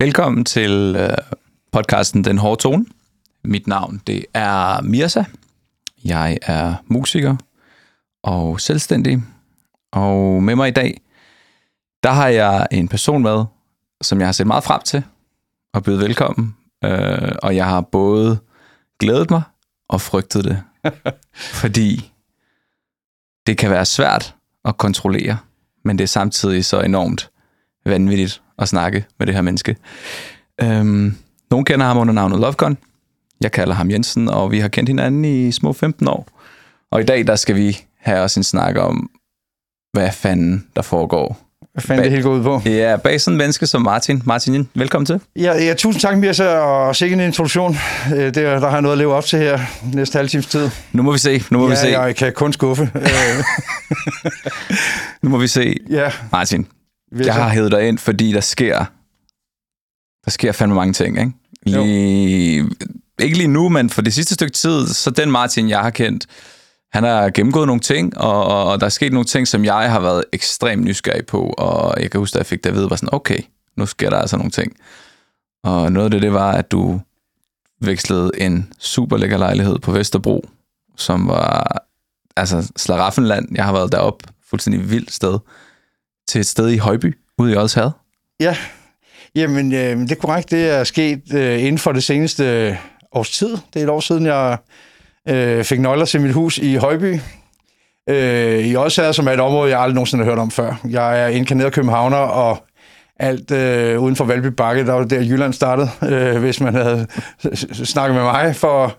Velkommen til øh, podcasten Den Hårde Tone. Mit navn det er Mirza. Jeg er musiker og selvstændig. Og med mig i dag, der har jeg en person med, som jeg har set meget frem til og byde velkommen. Øh, og jeg har både glædet mig og frygtet det. fordi det kan være svært at kontrollere, men det er samtidig så enormt vanvittigt at snakke med det her menneske. Øhm, nogen kender ham under navnet Lovegun. Jeg kalder ham Jensen, og vi har kendt hinanden i små 15 år. Og i dag, der skal vi have os en snak om, hvad fanden der foregår. Hvad fanden det hele går ud på? Ja, bag sådan en menneske som Martin. Martin, velkommen til. Ja, ja tusind tak, Mirza, og sikke en introduktion. Øh, det, der har jeg noget at leve op til her næste halv times tid. Nu må vi se. Nu må ja, vi se. jeg kan kun skuffe. Øh, nu må vi se. Ja. Martin, jeg har hævet dig ind, fordi der sker, der sker fandme mange ting, ikke? Lige, ikke lige nu, men for det sidste stykke tid, så den Martin, jeg har kendt, han har gennemgået nogle ting, og, og der er sket nogle ting, som jeg har været ekstremt nysgerrig på, og jeg kan huske, at jeg fik det at vide, var sådan, okay, nu sker der altså nogle ting. Og noget af det, det var, at du vekslede en super lækker lejlighed på Vesterbro, som var altså Slaraffenland. Jeg har været derop, fuldstændig vildt sted til et sted i Højby, ude i Odsherred. Ja, jamen øh, det er korrekt. Det er sket øh, inden for det seneste øh, års tid. Det er et år siden, jeg øh, fik nøgler til mit hus i Højby. Øh, I Odsherred, som er et område, jeg aldrig nogensinde har hørt om før. Jeg er inkarneret københavner, og alt øh, uden for Valby Bakke, der var der Jylland startede, øh, hvis man havde snakket med mig for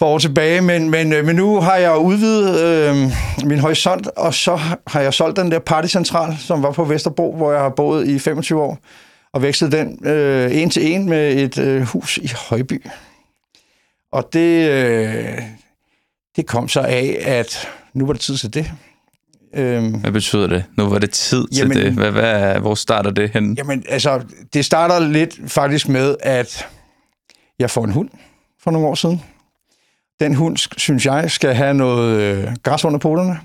for år tilbage, men, men, øh, men nu har jeg udvidet øh, min horisont, og så har jeg solgt den der partycentral, som var på Vesterbro, hvor jeg har boet i 25 år, og vekslet den øh, en til en med et øh, hus i Højby. Og det, øh, det kom så af, at nu var det tid til det. Øhm, hvad betyder det? Nu var det tid til jamen, det. Hvad, hvad, hvor starter det hen? Jamen, altså, det starter lidt faktisk med, at jeg får en hund for nogle år siden den hund, synes jeg, skal have noget øh, græs under poterne.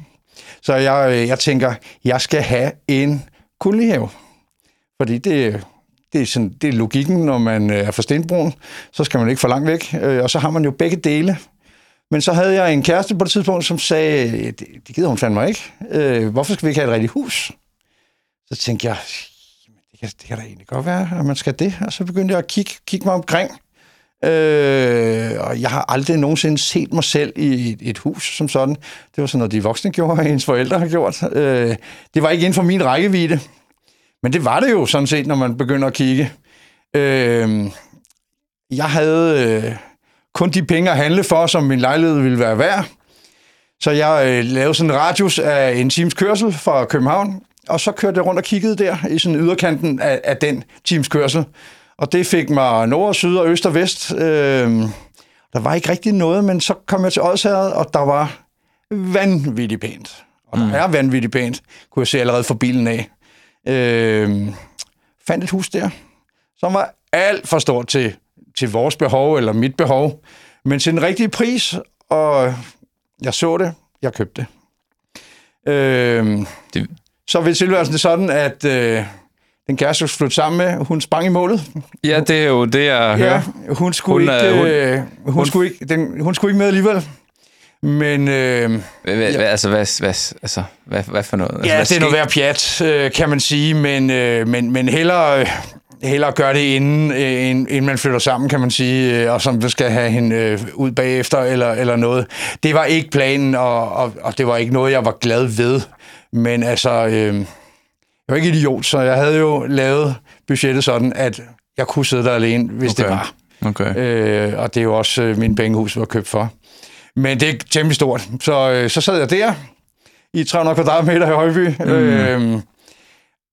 Så jeg, øh, jeg tænker, jeg skal have en kolonihave. Fordi det, det, er sådan, det er logikken, når man øh, er fra Stenbroen, så skal man ikke for langt væk, øh, og så har man jo begge dele. Men så havde jeg en kæreste på det tidspunkt, som sagde, det, det gider hun fandme ikke. Øh, hvorfor skal vi ikke have et rigtigt hus? Så tænkte jeg, det kan, det kan da egentlig godt være, at man skal det. Og så begyndte jeg at kigge, kigge mig omkring. Øh, og jeg har aldrig nogensinde set mig selv i et, et hus som sådan. Det var sådan noget, de voksne gjorde, og ens forældre har gjort. Øh, det var ikke inden for min rækkevidde. Men det var det jo sådan set, når man begynder at kigge. Øh, jeg havde øh, kun de penge at handle for, som min lejlighed ville være værd. Så jeg øh, lavede sådan en radius af en times kørsel fra København, og så kørte jeg rundt og kiggede der i sådan yderkanten af, af den times kørsel. Og det fik mig nord, syd og øst og vest. Øh, der var ikke rigtig noget, men så kom jeg til Odsherred, og der var vanvittigt pænt. Og der mm. er vanvittigt pænt, kunne jeg se allerede for bilen af. Øh, fandt et hus der, som var alt for stort til, til vores behov, eller mit behov, men til den rigtige pris, og jeg så det, jeg købte det. Øh, det... Så vil tilværelsen sådan, at... Øh, den kæreste, skulle flytte sammen med, hun sprang i målet. Ja, det er jo det, jeg hører. Ja, hun skulle, hun, ikke, hun, øh, hun, hun, skulle ikke, den, hun skulle ikke med alligevel. Men... Øh, hvad, ja. altså, hvad, hvad, altså, hvad, hvad for noget? Altså, ja, hvad det er noget værd pjat, øh, kan man sige, men, øh, men, men hellere, øh, hellere gøre det, inden, øh, inden man flytter sammen, kan man sige, øh, og som skal have hende øh, ud bagefter, eller, eller noget. Det var ikke planen, og, og, og det var ikke noget, jeg var glad ved. Men altså... Øh, jeg var ikke idiot, så jeg havde jo lavet budgettet sådan, at jeg kunne sidde der alene, hvis okay. det var. Okay. Øh, og det er jo også øh, min pengehus, var købt for. Men det er temmelig stort. Så, øh, så sad jeg der i 300 kvadratmeter i Højby. Mm. Øh,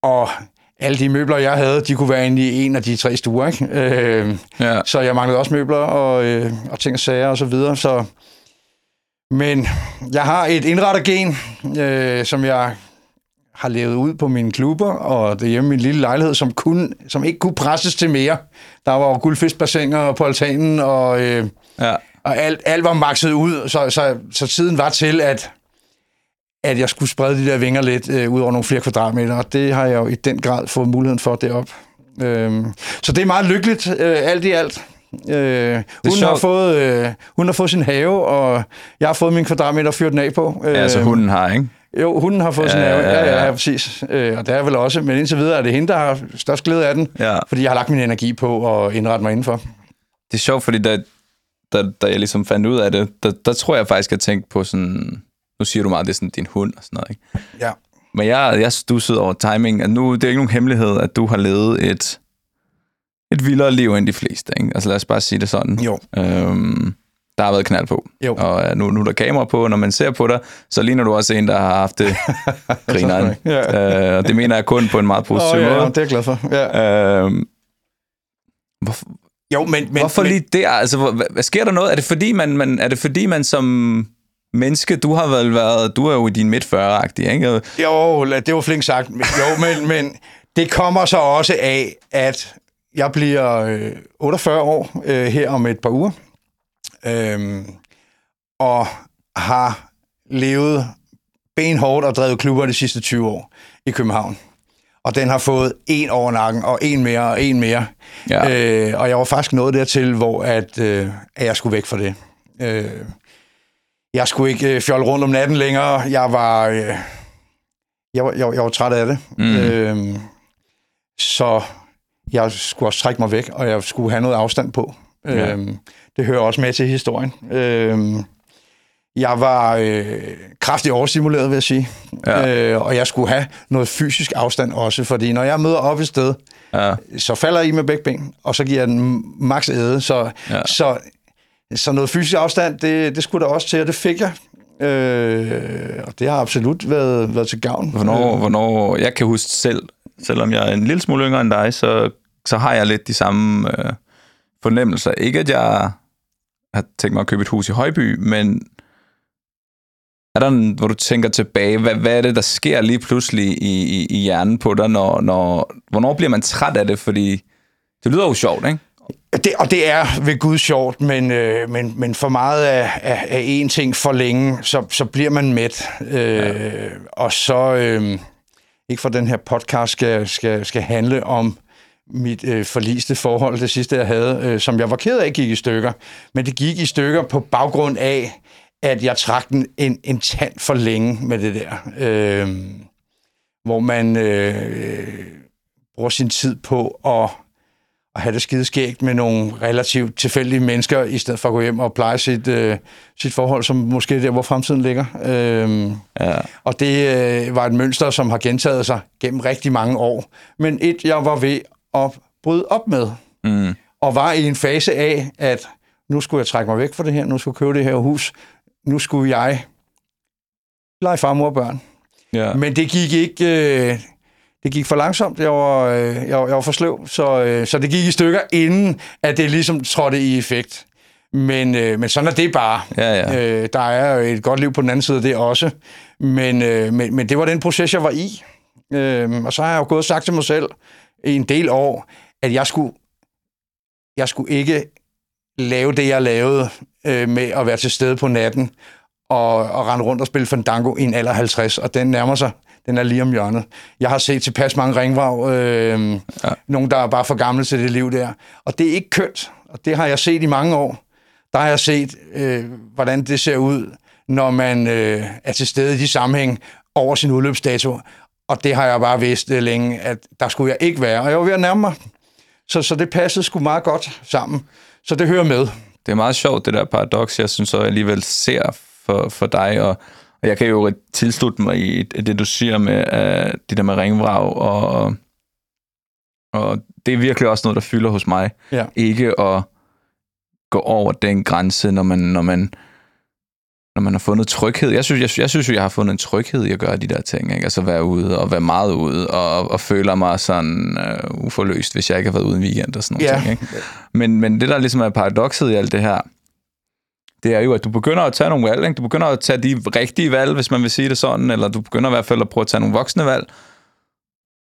og alle de møbler, jeg havde, de kunne være inde i en af de tre stuer. Ikke? Øh, ja. Så jeg manglede også møbler og, øh, og ting og sager og så videre. Så, men jeg har et indrettergen, øh, som jeg har levet ud på mine klubber, og det hjemme i min lille lejlighed, som, kunne, som ikke kunne presses til mere. Der var guldfiskbassiner på altanen, og, øh, ja. og alt, alt var makset ud, så, så, så tiden var til, at, at jeg skulle sprede de der vinger lidt øh, ud over nogle flere kvadratmeter, og det har jeg jo i den grad fået muligheden for derop. Øhm, så det er meget lykkeligt, øh, alt i alt. Øh, hun, har fået, øh, hun har fået sin have, og jeg har fået min kvadratmeter at fyre den af på. Øh, Ja, altså hunden har, ikke? Jo, hunden har fået ja, sin Ja. Ja, ja, ja, præcis. Øh, og det er vel også, men indtil videre er det hende, der har størst glæde af den, Ja. fordi jeg har lagt min energi på at indrette mig indenfor. Det er sjovt, fordi da, da, da jeg ligesom fandt ud af det, der, der tror jeg faktisk, at jeg tænkte på sådan... Nu siger du meget, det er sådan din hund og sådan noget, ikke? Ja. Men jeg, jeg stussede over timing, at nu, det er ikke nogen hemmelighed, at du har levet et, et vildere liv end de fleste, ikke? Altså lad os bare sige det sådan. Jo. Øhm, der har været knald på. Jo. Og øh, nu, nu er der kamera på, og når man ser på dig, så ligner du også en, der har haft det grineren. Ja. øh, og det mener jeg kun på en meget positiv Åh, ja, måde. det er jeg glad for. Ja. Øhm, hvorfor, Jo, men, men, Hvorfor men, lige der? Altså, hvad, hvad sker der noget? Er det fordi, man, man, er det fordi, man som menneske, du har vel været, du er jo i din midt 40-agtige, ikke? Jo, det var flink sagt. Jo, men, men det kommer så også af, at jeg bliver øh, 48 år øh, her om et par uger, øhm, og har levet benhårdt og drevet klubber de sidste 20 år i København. Og den har fået en over nakken, og en mere, og en mere. Ja. Øh, og jeg var faktisk nået dertil, hvor at, øh, at jeg skulle væk fra det. Øh, jeg skulle ikke øh, fjolle rundt om natten længere. Jeg var, øh, jeg var, jeg, jeg var træt af det. Mm. Øh, så jeg skulle også trække mig væk, og jeg skulle have noget afstand på. Ja. Øh, det hører også med til historien. Øh, jeg var øh, kraftigt overstimuleret, vil jeg sige. Ja. Øh, og jeg skulle have noget fysisk afstand også, fordi når jeg møder op et sted, Ja. så falder i med begge ben, og så giver jeg den max æde. Så, Ja. så, så noget fysisk afstand, det, det skulle der også til, og det fik jeg. Øh, og det har absolut været, været til gavn. Hvornår, hvornår, jeg kan huske selv, selvom jeg er en lille smule yngre end dig, så, så har jeg lidt de samme øh, fornemmelser. Ikke at jeg har tænkt mig at købe et hus i Højby, men er der en, hvor du tænker tilbage, hvad, hvad er det, der sker lige pludselig i, i, i hjernen på dig, når, når, hvornår bliver man træt af det? Fordi det lyder jo sjovt, ikke? Det, og det er ved Gud sjovt, men, øh, men, men for meget af, af, af én ting for længe, så, så bliver man mæt. Øh, ja. Og så, øh, ikke for den her podcast skal, skal, skal handle om mit øh, forliste forhold, det sidste jeg havde, øh, som jeg var ked af, gik i stykker. Men det gik i stykker på baggrund af, at jeg trak en, en, en tand for længe med det der. Øh, hvor man øh, bruger sin tid på at at have det skide skægt med nogle relativt tilfældige mennesker, i stedet for at gå hjem og pleje sit, øh, sit forhold, som måske er der, hvor fremtiden ligger. Øhm, Ja. og det øh, var et mønster, som har gentaget sig gennem rigtig mange år. Men et, jeg var ved at bryde op med. Mm. Og var i en fase af, at nu skulle jeg trække mig væk fra det her, nu skulle jeg købe det her hus, nu skulle jeg lege far, mor og børn. Ja. Men det gik ikke... Øh, det gik for langsomt. Jeg var, øh, jeg, var- jeg var for sløv, så, øh, så det gik i stykker, inden at det ligesom trådte i effekt. Men, øh, men sådan er det bare. Ja, ja. Øh, der er jo et godt liv på den anden side af det også. Men, øh, men, men det var den proces, jeg var i. Øh, og så har jeg jo gået og sagt til mig selv en del år, at jeg skulle, jeg skulle ikke lave det, jeg lavede øh, med at være til stede på natten og, og rende rundt og spille Fandango i en alder 50, og den nærmer sig. Den er lige om hjørnet. Jeg har set tilpas mange ringvrag. Øh, Ja. Nogle, der er bare for gamle til det liv der. Og det er ikke kønt. Og det har jeg set i mange år. Der har jeg set, øh, hvordan det ser ud, når man øh, er til stede i de sammenhæng over sin udløbsdato. Og det har jeg bare vidst øh, længe, at der skulle jeg ikke være. Og jeg var ved at nærme mig. Så, så det passede sgu meget godt sammen. Så det hører med. Det er meget sjovt, det der paradoks, jeg synes, jeg alligevel ser for, for dig, og, og jeg kan jo tilslutte mig i det, du siger med uh, det der med ringvrag, og, og det er virkelig også noget, der fylder hos mig. Ja. Ikke at gå over den grænse, når man, når man, når man har fundet tryghed. Jeg synes, jeg, jeg synes jo, jeg har fundet en tryghed i at gøre de der ting. Ikke? Altså være ude og være meget ude, og, og føler mig sådan uh, uforløst, hvis jeg ikke har været ude en weekend og sådan noget. Ja. Ting, ikke? Men, men det, der ligesom er paradokset i alt det her, det er jo, at du begynder at tage nogle valg. Ikke? Du begynder at tage de rigtige valg, hvis man vil sige det sådan, eller du begynder i hvert fald at prøve at tage nogle voksne valg.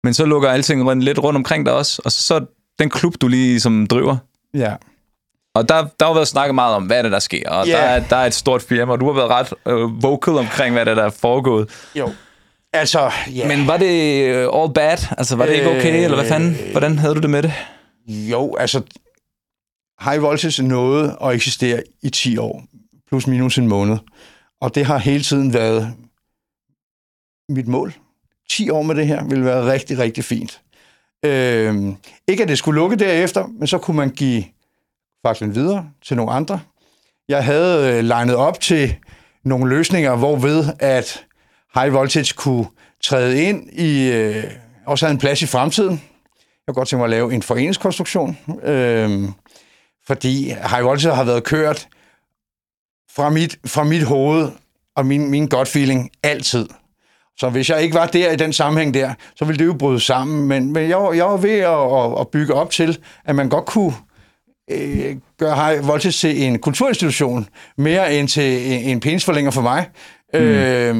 Men så lukker alting lidt rundt omkring dig også, og så, så den klub, du lige som driver. Ja. Og der, der har været snakket meget om, hvad er det, der sker, og Ja. der, er, der er et stort firma, og du har været ret øh, vocal omkring, hvad det er, der er foregået. Jo. Altså, ja. Men var det øh, all bad? Altså, var det ikke okay, Øh, eller hvad fanden? Hvordan havde du det med det? Jo, altså, High Voltage nåede at eksistere i 10 år, plus minus en måned. Og det har hele tiden været mit mål. 10 år med det her ville være rigtig, rigtig fint. Øhm, ikke at det skulle lukke derefter, men så kunne man give faklen videre til nogle andre. Jeg havde øh, legnet op til nogle løsninger, hvorved at High Voltage kunne træde ind i, øh, også have en plads i fremtiden. Jeg kunne godt tænke mig at lave en foreningskonstruktion, øh, fordi High Voltage har været kørt fra mit, fra mit hoved og min, min gut feeling altid. Så hvis jeg ikke var der i den sammenhæng der, så ville det jo bryde sammen. Men, men jeg, var, jeg var ved at, at, at bygge op til, at man godt kunne øh, gøre High Voltage til en kulturinstitution, mere end til en, en penisforlænger for mig. Mm. Øh,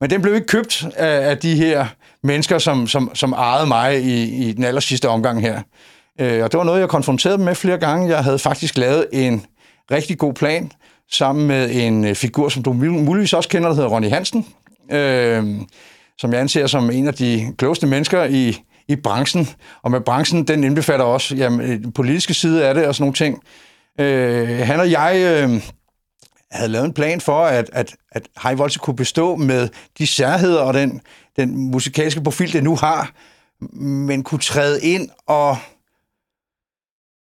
men den blev ikke købt af, af de her mennesker, som, som, som ejede mig i, i den aller sidste omgang her. Øh, og det var noget, jeg konfronterede dem med flere gange. Jeg havde faktisk lavet en rigtig god plan sammen med en øh, figur, som du muligvis også kender, der hedder Ronny Hansen, øh, som jeg anser som en af de klogeste mennesker i, i branchen. Og med branchen, den indbefatter også jamen, øh, den politiske side af det og sådan nogle ting. Øh, han og jeg øh, havde lavet en plan for, at, at, at High Voltage kunne bestå med de særheder og den, den musikalske profil, det nu har, men kunne træde ind og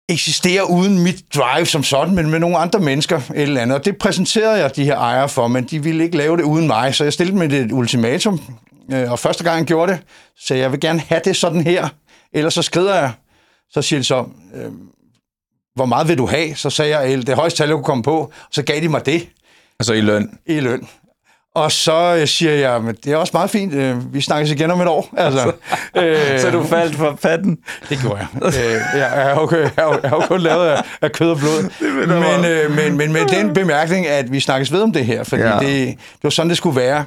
eksistere uden mit drive som sådan, men med nogle andre mennesker et eller andet. Og det præsenterede jeg de her ejere for, men de ville ikke lave det uden mig, så jeg stillede med et ultimatum. Øh, Og første gang jeg gjorde det, sagde jeg, jeg vil gerne have det sådan her, ellers så skrider jeg. Så siger de så, øh, hvor meget vil du have? Så sagde jeg, "El, det højeste tal, jeg kunne komme på. Og så gav de mig det Altså i løn. i løn. Og så øh, siger jeg, men det er også meget fint, øh, vi snakkes igen om et år. Altså, øh, Så du faldt for patten? det gjorde jeg. øh, jeg, jeg, er jo, jeg er jo kun lavet af, af kød og blod. Men, øh, men, men med den bemærkning, at vi snakkes ved om det her, fordi ja. det, det var sådan, det skulle være.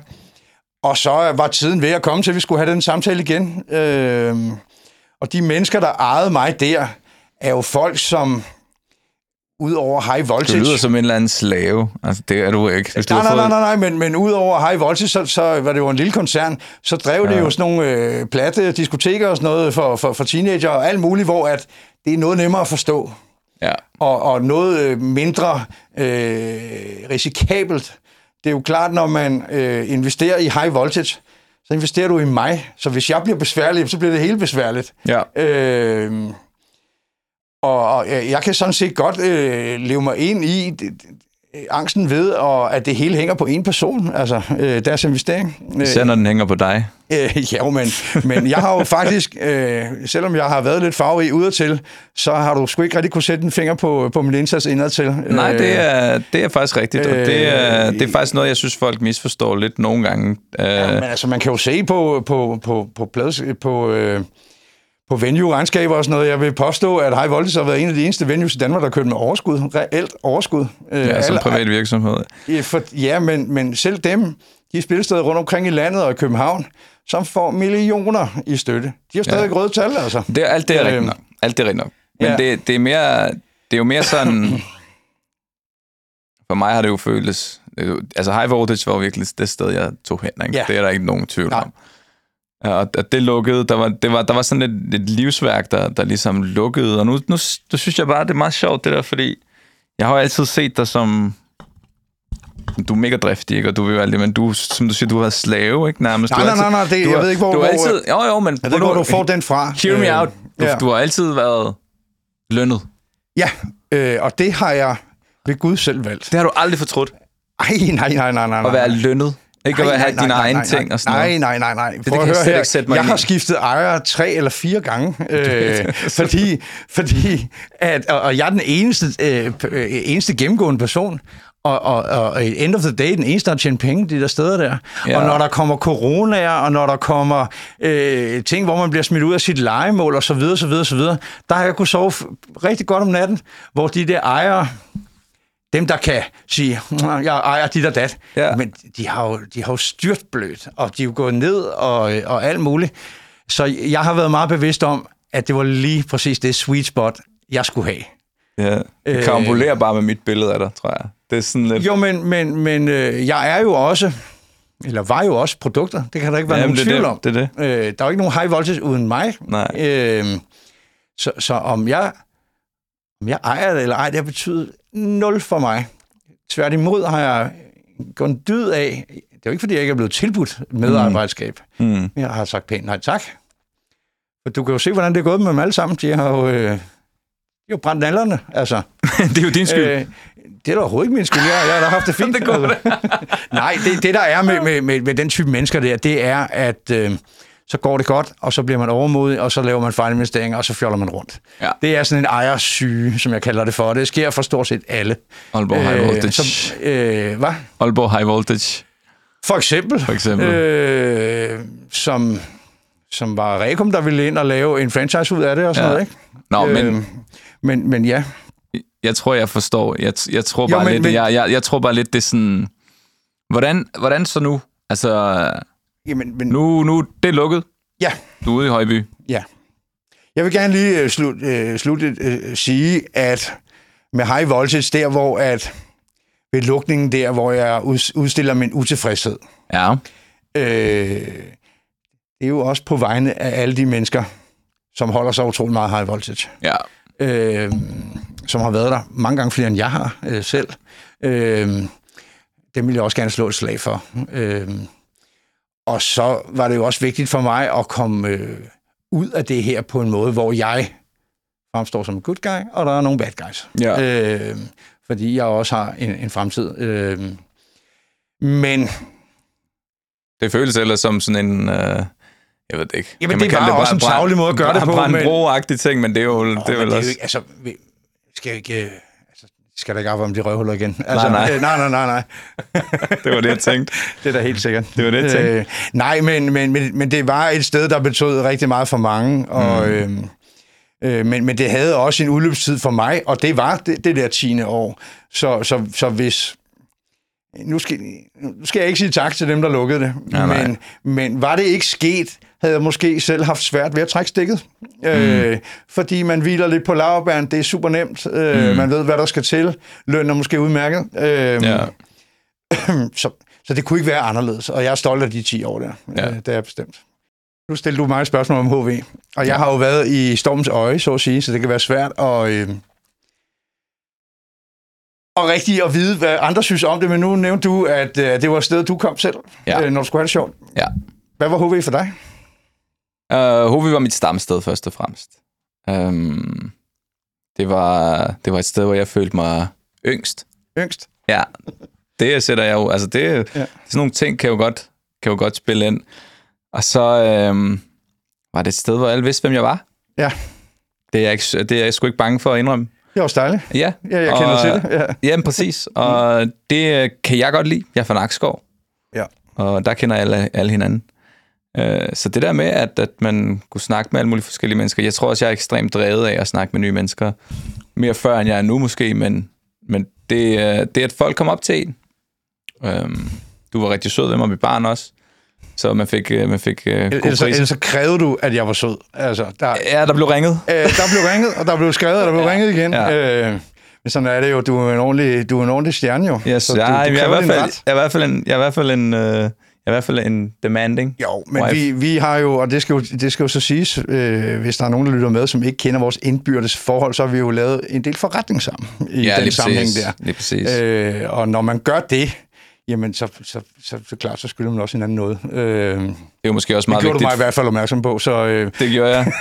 Og så var tiden ved at komme til, at vi skulle have den samtale igen. Øh, og de mennesker, der ejede mig der, er jo folk, som ud over high Du voltage... lyder som en eller anden slave. Altså, det er du ikke. Hvis du Nej, nej, nej, nej, nej, men, men udover High Voltage, så, så var det jo en lille koncern, så drev ja. det jo sådan nogle øh, platte diskoteker og sådan noget for, for, for teenager og alt muligt, hvor at det er noget nemmere at forstå, Ja. og, og noget øh, mindre øh, risikabelt. Det er jo klart, når man øh, investerer i High Voltage, så investerer du i mig, så hvis jeg bliver besværlig, så bliver det helt besværligt. Ja. Øh, og, og jeg jeg kan sådan set godt øh, leve mig ind i det, det, angsten ved, og at det hele hænger på en person, altså øh, deres investering. Øh, Især når den hænger på dig. Øh, ja, men, men jeg har jo faktisk, øh, selvom jeg har været lidt farverig udadtil, så har du sgu ikke rigtig kunne sætte en finger på, på min indsats indadtil. Nej, det er, det er faktisk rigtigt, og det er, øh, det er faktisk noget, jeg synes, folk misforstår lidt nogle gange. Ja, Øh, men altså, man kan jo se på, på, på, på, plades, på, øh, på venue-regnskaber og sådan noget. Jeg vil påstå, at High Voltage har været en af de eneste venues i Danmark, der har kørt med overskud. Reelt overskud. Øh, ja, som alle- privat virksomhed. Ja, for, ja men, men selv dem, de spillesteder rundt omkring i landet og i København, som får millioner i støtte. De har stadig ja. røde tal, altså. Det er, alt det er Øhm, rigtigt nok. Alt det er rigtigt nok. Men ja. det, det, er mere, det er jo mere sådan... For mig har det jo føltes... Altså High Voltage var virkelig det sted, jeg tog hen. Ikke? Ja. Det er der ikke nogen tvivl Nej. om. Og og det lukkede, der var, det var, der var sådan et, et livsværk, der, der ligesom lukkede. Og nu, nu, nu synes jeg bare, det er meget sjovt det der, fordi jeg har jo altid set dig som... Du er mega driftig, ikke? Og du vil alt det, men du, som du siger, du har slave, ikke? Nærmest. Nej, nej, nej, nej, det- du jeg ved ikke, hvor- Du altid... Jo, jo, men... Jeg ved hvor du får den fra. Hear me Øh, out. Du, ja. du har altid været lønnet. Ja, øh, og det har jeg ved Gud selv valgt. Det har du aldrig fortrudt. Ej, nej, nej, nej, nej. At være lønnet. Ikke at have dine egne ting og sådan nej, noget. nej, nej, nej. det Prøv kan jeg slet ikke sætte mig Jeg ind har skiftet ejer tre eller fire gange, øh, fordi, fordi at, og, og jeg er den eneste, øh, øh, eneste gennemgående person, og, og, og end of the day, den eneste, der tjent penge de der steder der. Ja. Og når der kommer coronaer, og når der kommer øh, ting, hvor man bliver smidt ud af sit legemål, og så videre, så videre, så videre, der har jeg kunnet sove rigtig godt om natten, hvor de der ejere, dem, der kan sige, "Mwah, jeg ejer dit og dat, Ja. men de har, jo, de har jo styrt blødt, og de er jo gået ned og, og alt muligt. Så jeg har været meget bevidst om, at det var lige præcis det sweet spot, jeg skulle have. Ja. Det Øh. karambolerer bare med mit billede af dig, tror jeg. Det er sådan lidt... Jo, men, men, men øh, jeg er jo også eller var jo også produkter. Det kan der ikke være Jamen, nogen det tvivl om. Det det. Øh, der er jo ikke nogen high voltage uden mig. Nej. Øh, så, så om jeg om jeg ejer det eller ej, det har betydet nul for mig. Tværtimod har jeg gået en dyd af, det er jo ikke fordi, jeg ikke er blevet tilbudt medarbejderskab, Mm. men jeg har sagt pænt nej tak. For du kan jo se, hvordan det er gået med dem alle sammen. De har jo, øh, de har jo brændt nallerne, altså. det er jo din skyld. Øh, det er da overhovedet ikke min skyld. Jeg, jeg har haft det fint. Det altså. Nej, det, det der er med, med, med, med den type mennesker der, det er, at øh, så går det godt, og så bliver man overmodig, og så laver man fejlinvesteringer, og så fjoller man rundt. Ja. Det er sådan en ejersyge, som jeg kalder det for. Det sker for stort set alle. Aalborg High Voltage. så, øh, hvad? Aalborg High Voltage. For eksempel. For eksempel. Øh, som, som var Rekum, der ville ind og lave en franchise ud af det og sådan Ja. noget, ikke? Nå, men Øh, men, men ja, jeg tror, jeg forstår. Jeg, jeg tror Jo, bare men- lidt, men- jeg, jeg, jeg tror bare lidt, det er sådan... Hvordan, hvordan så nu? Altså, jamen, men, nu, nu det er lukket. ja, Du er ude i Højby. Ja. Jeg vil gerne lige øh, slut, øh, slutte øh, sige, at med high voltage, der hvor at ved lukningen der, hvor jeg ud, udstiller min utilfredshed, Ja. øh, det er jo også på vegne af alle de mennesker, som holder sig utrolig meget high voltage. Ja. Øh, som har været der mange gange flere, end jeg har øh, selv. Øh, dem vil jeg også gerne slå et slag for. Øh, og så var det jo også vigtigt for mig at komme øh, ud af det her på en måde, hvor jeg fremstår som en good guy, og der er nogle bad guys. Ja. Øh, fordi jeg også har en, en fremtid. Øh, men Det føles ellers som sådan en... Øh, jeg ved det ikke. Jamen, det var også en brand- tavlig måde at gøre det på, Brand men- bro-agtig ting, men det er jo, det er men vel det er jo også... ikke, altså, skal ikke, øh, altså, skal der ikke arbejde om de røvhuller igen? Altså, nej. øh, nej, nej, nej, nej. Det var det, jeg tænkte. Det er da helt sikkert. Det var det, jeg tænkte. Øh, nej, men, men, men, men det var et sted, der betød rigtig meget for mange, og, Mm. øh, øh, men, men det havde også en udløbstid for mig, og det var det, det der 10. år. Så, så, så hvis... Nu skal, nu skal jeg ikke sige tak til dem, der lukkede det, nej. men, men var det ikke sket, havde jeg måske selv haft svært ved at trække stikket. Mm. Øh, fordi man hviler lidt på laverbæren, det er super nemt, øh, mm. man ved, hvad der skal til, løn er måske udmærket. Øh, Ja. så, så det kunne ikke være anderledes, og jeg er stolt af de 10 år der. Ja. Ja. Det er jeg bestemt. Nu stiller du mig et spørgsmål om HV, og jeg har jo været i stormens øje, så at sige, så det kan være svært at, øh, og rigtig at vide, hvad andre synes om det, men nu nævnte du, at øh, det var et sted, du kom selv, Ja. øh, når du skulle have det sjovt. Ja. Hvad var HV for dig? Uh, Hovi var mit stamsted først og fremmest. Um, det, var, det var et sted, hvor jeg følte mig yngst. Yngst? Ja, det sætter jeg jo, altså det, ja. Sådan nogle ting kan jo godt, kan jo godt spille ind. Og så øhm, var det et sted, hvor alle vidste, hvem jeg var. Ja. Det er jeg, ikke, det er jeg sgu ikke bange for at indrømme. Det var også dejligt. Ja, Ja, jeg kender og, til det. Ja. Ja, men præcis. Og det øh, kan jeg godt lide. Jeg er fra Nakskov. Ja. Og der kender alle, alle hinanden. Øh, Så det der med, at, at man kunne snakke med alle mulige forskellige mennesker. Jeg tror også, jeg er ekstremt drevet af at snakke med nye mennesker. Mere før, end jeg er nu måske, men, men det, er- det at folk kommer op til en. Øhm, Du var rigtig sød ved mig med barn også. Så man fik, øh, man fik øh, god Ellers, ellers så krævede du, at jeg var sød. Altså, der, Ja, der blev ringet. Øh, der blev ringet, og der blev skrevet, og der blev ja. ringet igen. Ja. Øh, men sådan er det jo. Du er en ordentlig, du er en ordentlig stjerne jo. Yes, Så ja, du jeg, er i hvert fald, jeg er i hvert fald en, jeg er i hvert fald en, øh, i hvert fald en demanding. Jo, men wife. vi, vi har jo, og det skal jo, det skal jo så siges, øh, hvis der er nogen, der lytter med, som ikke kender vores indbyrdes forhold, så har vi jo lavet en del forretning sammen i ja, den sammenhæng præcis, der. Lige præcis. Øh, og når man gør det, jamen så, så, så, så klart, så skylder man også hinanden noget. Øh, det Det er jo måske også meget gjorde du vigtigt. mig i hvert fald opmærksom på, så... Øh, Det gjorde jeg.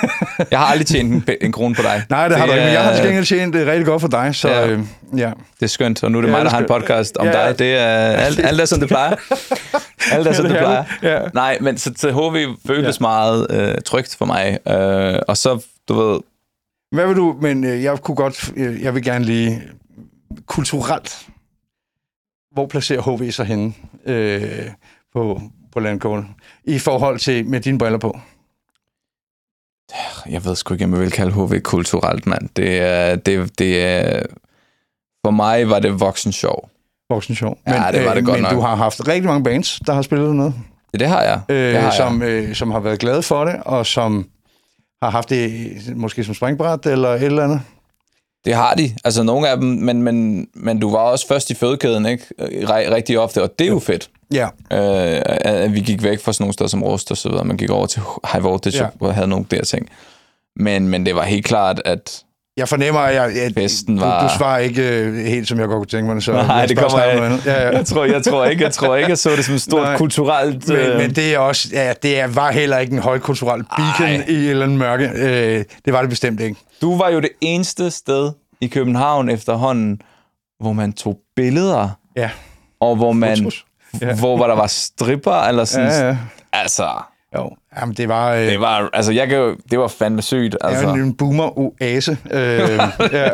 Jeg har aldrig tjent en, en krone på dig. nej, det har du ikke, men jeg har til gengæld tjent det rigtig godt for dig, så Ja. øh, ja. Det er skønt, og nu er det Ja, mig, der det har en podcast om Ja. dig. Det er alt, alt er, som det plejer. Alt er, som Ja, det er plejer. Ja. Nej, men så til HV føltes meget øh, trygt for mig. Øh, og så, du ved, Hvad vil du, men øh, jeg kunne godt, øh, jeg vil gerne lige kulturelt, hvor placerer HV sig henne øh, på, på landkålen i forhold til med dine briller på? jeg ved sgu ikke, om jeg vil kalde HV kulturelt, mand. Det er, det, det er, for mig var det voksen sjov. Voksen sjov. Ja, det var det godt men nok. du har haft rigtig mange bands, der har spillet noget, Det, det har jeg. øh, det har som, øh, som har været glade for det, og som har haft det måske som springbræt eller et eller andet. Det har de. Altså nogle af dem, men, men, men du var også først i fødekæden, ikke? Re- rigtig ofte, og det er jo fedt. Ja, Øh, at vi gik væk fra sådan nogle steder som Rust og så videre. Man gik over til High Voltage Ja. ja. og havde nogle der ting. Men, men det var helt klart, at jeg fornemmer, at, jeg, at Festen du, var- du svarer ikke øh, helt, som jeg godt kunne tænke mig. Så Nej, jeg det kommer andet. Ja, ja. jeg tror, jeg tror ikke, jeg tror ikke, jeg så det som et stort Nej. kulturelt... Men, øh, men det er også, ja, det er, var heller ikke en højkulturel beacon Ej. i andet mørke. Øh, det var det bestemt ikke. Du var jo det eneste sted i København efterhånden, hvor man tog billeder, Ja, og hvor man... Fotos. Ja. Hvor der var stripper, eller sådan... ja, ja. Altså, Jo, jamen, det var... Øh, det var, altså, jeg kan, jo- det var fandme sygt. altså. Altså. en boomer-oase. Øh, ja.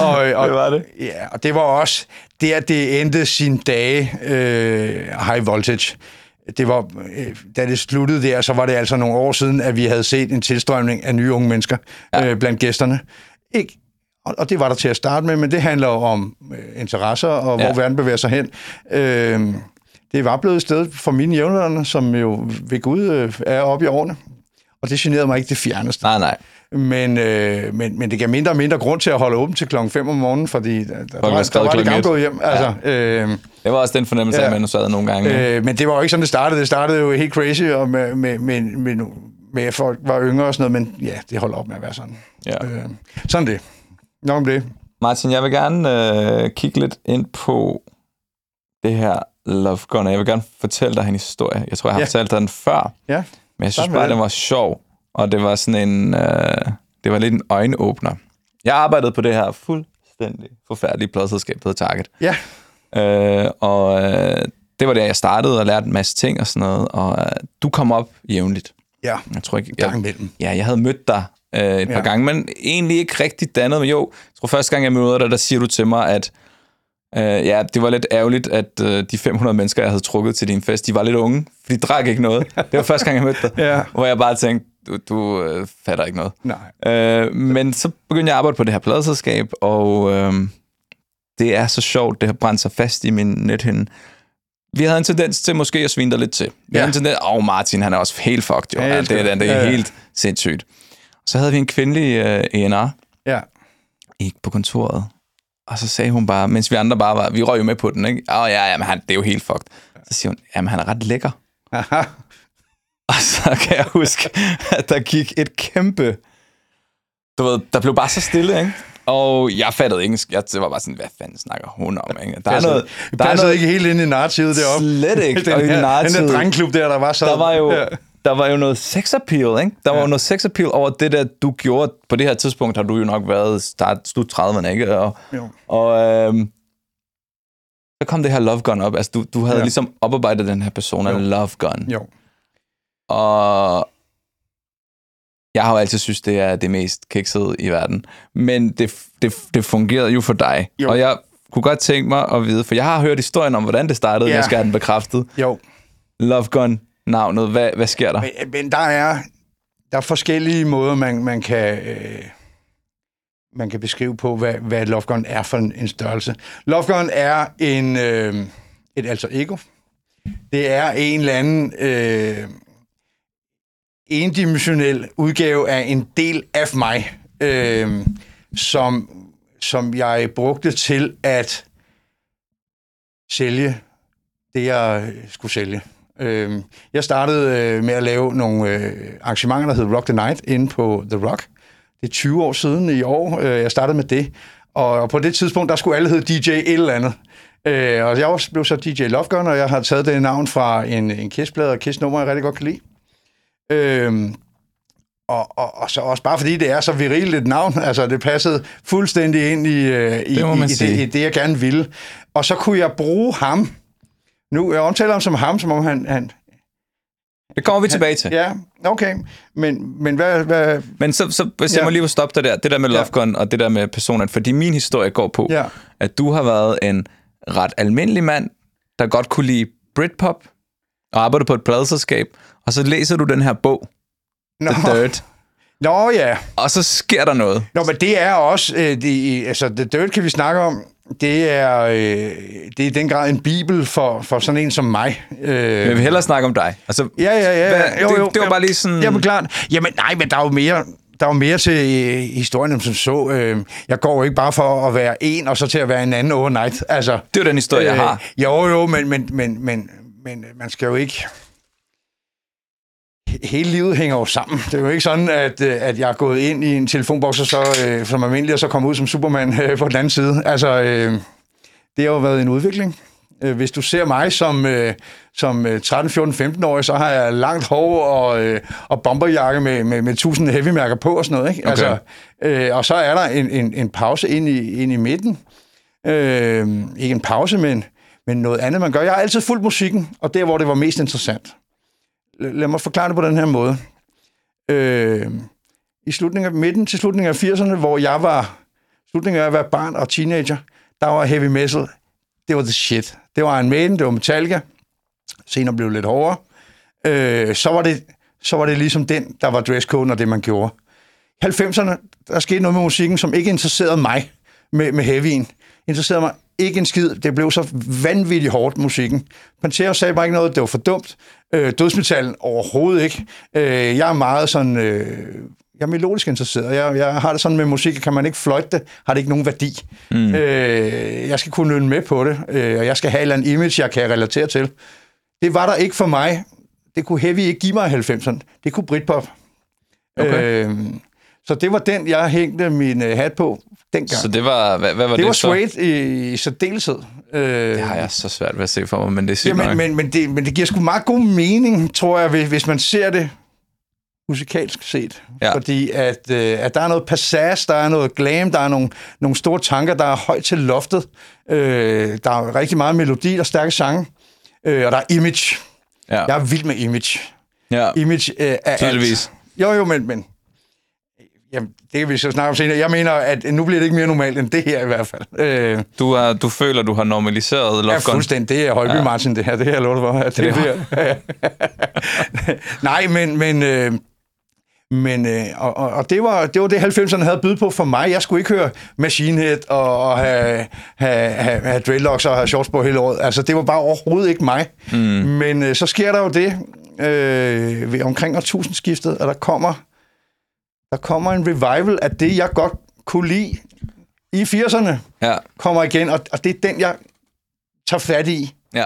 og, og, Det var det. Ja, og det var også der, det endte sin dage, øh, high voltage. Det var, øh, da det sluttede der, så var det altså nogle år siden, at vi havde set en tilstrømning af nye unge mennesker ja. øh, blandt gæsterne. Ikke, og, og det var der til at starte med, men det handler jo om øh, interesser og ja. Ja. hvor verden bevæger sig hen. Øh, det var blevet et sted for mine jævnaldrende, som jo ved Gud øh, er oppe i årene. Og det generede mig ikke det fjerneste. Nej, nej. Men, øh, men, men det gav mindre og mindre grund til at holde åbent til klokken 5 om morgenen, fordi der, der, var der var det gang et. gået hjem. Altså, øh, Det var også den fornemmelse, Ja. ja. man sad nogle gange. Øh, men det var jo ikke sådan, det startede. Det startede jo helt crazy, og med, med, med, med, med folk var yngre og sådan noget, men ja, det holdt op med at være sådan. ja. Øh, sådan det. Nok om det. Martin, jeg vil gerne øh, kigge lidt ind på det her Love Gun, og jeg vil gerne fortælle dig en historie. Jeg tror, jeg har Ja. fortalt dig den før, Ja, men jeg synes bare, det. den var sjov, og det var sådan en, øh, det var lidt en øjenåbner. Jeg arbejdede på det her fuldstændig forfærdelige pladselskab, der hedder Target. ja, Øh, og øh, det var der, jeg startede og lærte en masse ting og sådan noget, og øh, du kom op jævnligt. ja. Jeg tror ikke, Gang jeg, imellem. Ja, jeg havde mødt dig øh, et Ja. par gange, men egentlig ikke rigtig dannet. Men jo, jeg tror første gang, jeg møder dig, der siger du til mig, at øh, ja, det var lidt ærgerligt, at øh, de 500 mennesker, jeg havde trukket til din fest, de var lidt unge, for de drak ikke noget. Det var første gang, jeg mødte dig. Ja. Hvor jeg bare tænkte, du, du øh, fatter ikke noget. Nej. Øh, men så begyndte jeg at arbejde på det her pladeselskab, og øh, det er så sjovt, det har brændt sig fast i min nethinde. Vi havde en tendens til måske at svine dig lidt til. Vi Ja. havde en tendens, åh oh, Martin, han er også helt fucked, jo. Ja, elsker det, er, det. det er Ja, helt sindssygt. Så havde vi en kvindelig øh, ENR Ja. ikke på kontoret, og så sagde hun bare, mens vi andre bare var, vi røg jo med på den, ikke? Åh oh, ja, jamen, han, det er jo helt fucked. Så siger hun, jamen han er ret lækker. Aha. Og så kan jeg huske, at der gik et kæmpe... Du ved, der blev bare så stille, ikke? Og jeg fattede engelsk. Jeg var bare sådan, hvad fanden snakker hun om, ikke? Der er noget... Der er noget ikke helt ind i narrativet deroppe. slet ikke. Den, her, den der drengklub der, der var så... der var jo... Ja. Der var jo noget sex appeal, ikke? Der var jo noget sex appeal over det, der du gjorde. På det her tidspunkt har du jo nok været start, slut 30'erne, ikke? Og, Jo. og øhm, så kom det her Love Gun op. Altså, du, du havde Ja. ja. ligesom oparbejdet den her persona, Jo. Love Gun. Jo. Og jeg har jo altid synes, det er det mest kiksede i verden. Men det, det, det fungerede jo for dig. Jo. Og jeg kunne godt tænke mig at vide, for jeg har hørt historien om, hvordan det startede, Ja. ja. jeg skal have den bekræftet. Jo. Love Gun, navnet, hvad, hvad sker der? Men, men der er der er forskellige måder, man, man kan... Øh, man kan beskrive på, hvad, hvad Love Gun er for en, en størrelse. Love Gun er en, øh, et altså ego. Det er en eller anden øh, endimensionel udgave af en del af mig, øh, som, som jeg brugte til at sælge det, jeg skulle sælge. Øh, jeg startede øh, med at lave nogle øh, arrangementer, der hed Rock the Night, inde på The Rock. Det er 20 år siden i år, øh, jeg startede med det. Og, og på det tidspunkt, der skulle alle hedde DJ et eller andet. Øh, og jeg var- blev så DJ Love Gun, og jeg har taget det navn fra en, en Kiss-plade og Kiss-nummer, jeg rigtig godt kan lide. Øh, og, og, og så også bare fordi det er så virilt et navn, altså det passede fuldstændig ind i, øh, i, Det i, i, det, i det, jeg gerne ville. Og så kunne jeg bruge ham, nu jeg omtaler ham som ham, som om han, han Det kommer vi tilbage til. ja, okay, men, men hvad, hvad, Men så, så hvis jeg Ja. må lige stoppe dig der, det der med Ja. Love Gun og det der med personen, fordi min historie går på, Ja. at du har været en ret almindelig mand, der godt kunne lide Britpop, og arbejder på et pladeselskab, og så læser du den her bog, Nå, The Dirt, Nå ja, og så sker der noget. Nå, men det er også, øh, det, altså The Dirt kan vi snakke om, det er, øh, det er i den grad en bibel for, for sådan en som mig. Øh, Men jeg vil hellere snakke om dig. Altså, Ja, ja, ja. Hvad- ja. det- det var bare lige sådan- Jamen klart. Jamen nej, men der er jo mere... der var mere til øh, historien, som så. Øh, jeg går jo ikke bare for at være en, og så til at være en anden overnight. Altså, Det er jo den historie, jeg har. Jo, jo, men, men, men, men, men man skal jo ikke... He- Hele livet hænger jo sammen. Det er jo ikke sådan, at, øh, at jeg er gået ind i en telefonboks og så, øh, som almindelig, og så kommer ud som Superman øh, på den anden side. Altså, øh, det har jo været en udvikling. Øh, Hvis du ser mig som, øh, som øh, 13, 14, 15-årig, så har jeg langt hår og, øh, og bomberjakke med, med, med 1000 heavy-mærker på og sådan noget. Ikke? Okay. Altså, øh, og så er der en, en, en pause ind i, ind i midten. Øh, ikke en pause, men, men noget andet, man gør. Jeg har altid fulgt musikken, og der, hvor det var mest interessant. Lad mig forklare det på den her måde. Øh, I slutningen af, midten til slutningen af 80'erne, hvor jeg var slutningen af at være barn og teenager, der var heavy metal, det var the shit. Det var en Maiden, det var Metallica, senere blev det lidt hårdere. Øh, så, var det, så var det ligesom den, der var dresscode og det, man gjorde. I 90'erne, der skete noget med musikken, som ikke interesserede mig med, med heavyen. Interesserede mig ikke en skid. Det blev så vanvittigt hårdt, musikken. Pantera sagde bare ikke noget, det var for dumt. Øh, dødsmetallen overhovedet ikke. Øh, jeg er meget sådan... Øh, jeg er melodisk interesseret. Jeg, jeg har det sådan med musik, kan man ikke fløjte det, har det ikke nogen værdi. Mm. Øh, jeg skal kunne nynne med på det, øh, og jeg skal have et eller andet image, jeg kan relatere til. Det var der ikke for mig. Det kunne Heavy ikke give mig i 90'erne. Det kunne Britpop. Okay. Øh, så det var den, jeg hængte min øh, hat på dengang. Så det var, hvad, hvad var det, det var så? Suede i, i særdeleshed. Øh, Det har jeg så svært ved at se for mig, men det er sygt Jamen, nok. men, men, det, men det giver sgu meget god mening, tror jeg, hvis, hvis man ser det musikalsk set. Ja. Fordi at, øh, at der er noget passage, der er noget glam, der er nogle, nogle store tanker, der er højt til loftet. Øh, der er rigtig meget melodi og stærke sange. Øh, og der er image. Ja, Jeg er vild med image. ja. Image øh, er Tydeligvis. alt. Jo, jo, men... men Jamen, det kan vi så snakke om senere. Jeg mener, at nu bliver det ikke mere normalt end det her i hvert fald. Øh, Du, er, du føler, du har normaliseret Ja, Love Gun. fuldstændig. Det er Højby ja. Martin, det her. Det her lort for. At det, Det bliver. Nej, men... men øh, men, øh, og, og, det var det, var det 90'erne havde byde på for mig. Jeg skulle ikke høre Machine Head og, og have, have, have, have dreadlocks og have shorts på hele året. Altså, det var bare overhovedet ikke mig. Mm. Men øh, så sker der jo det øh, ved omkring årtusindskiftet, at der kommer, der kommer en revival af det, jeg godt kunne lide i 80'erne, Ja, kommer igen, og, og det er den, jeg tager fat i. ja.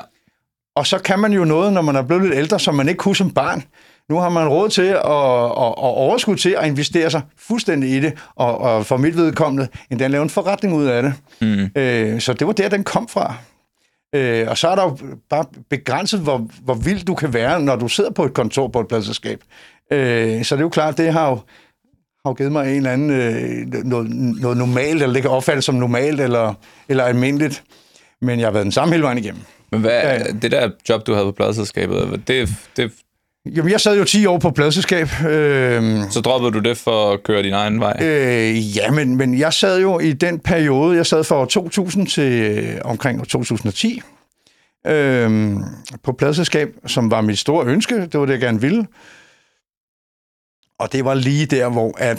Og så kan man jo noget, når man er blevet lidt ældre, som man ikke kunne som barn. Nu har man råd til at, at, at overskud til at investere sig fuldstændig i det, og, og for mit vedkommende endda lave en forretning ud af det. Mm. Øh, så det var der, den kom fra. Øh, og så er der jo bare begrænset, hvor, hvor vild du kan være, når du sidder på et kontor på et pladselskab. Øh, så det er jo klart, det har jo, har jo givet mig en eller anden øh, noget, noget normalt, eller det kan opfattes som normalt eller, eller almindeligt. Men jeg har været den samme hele vejen igennem. Men hvad, Ja, det der job, du havde på pladselskabet, det, det, Jamen, jeg sad jo 10 år på pladselskab. Øh, så droppede du det for at køre din egen vej? Øh, ja, men, men jeg sad jo i den periode, jeg sad fra år 2000 til øh, omkring år 2010 øh, på pladselskab, som var mit store ønske. Det var det, jeg gerne ville. Og det var lige der, hvor at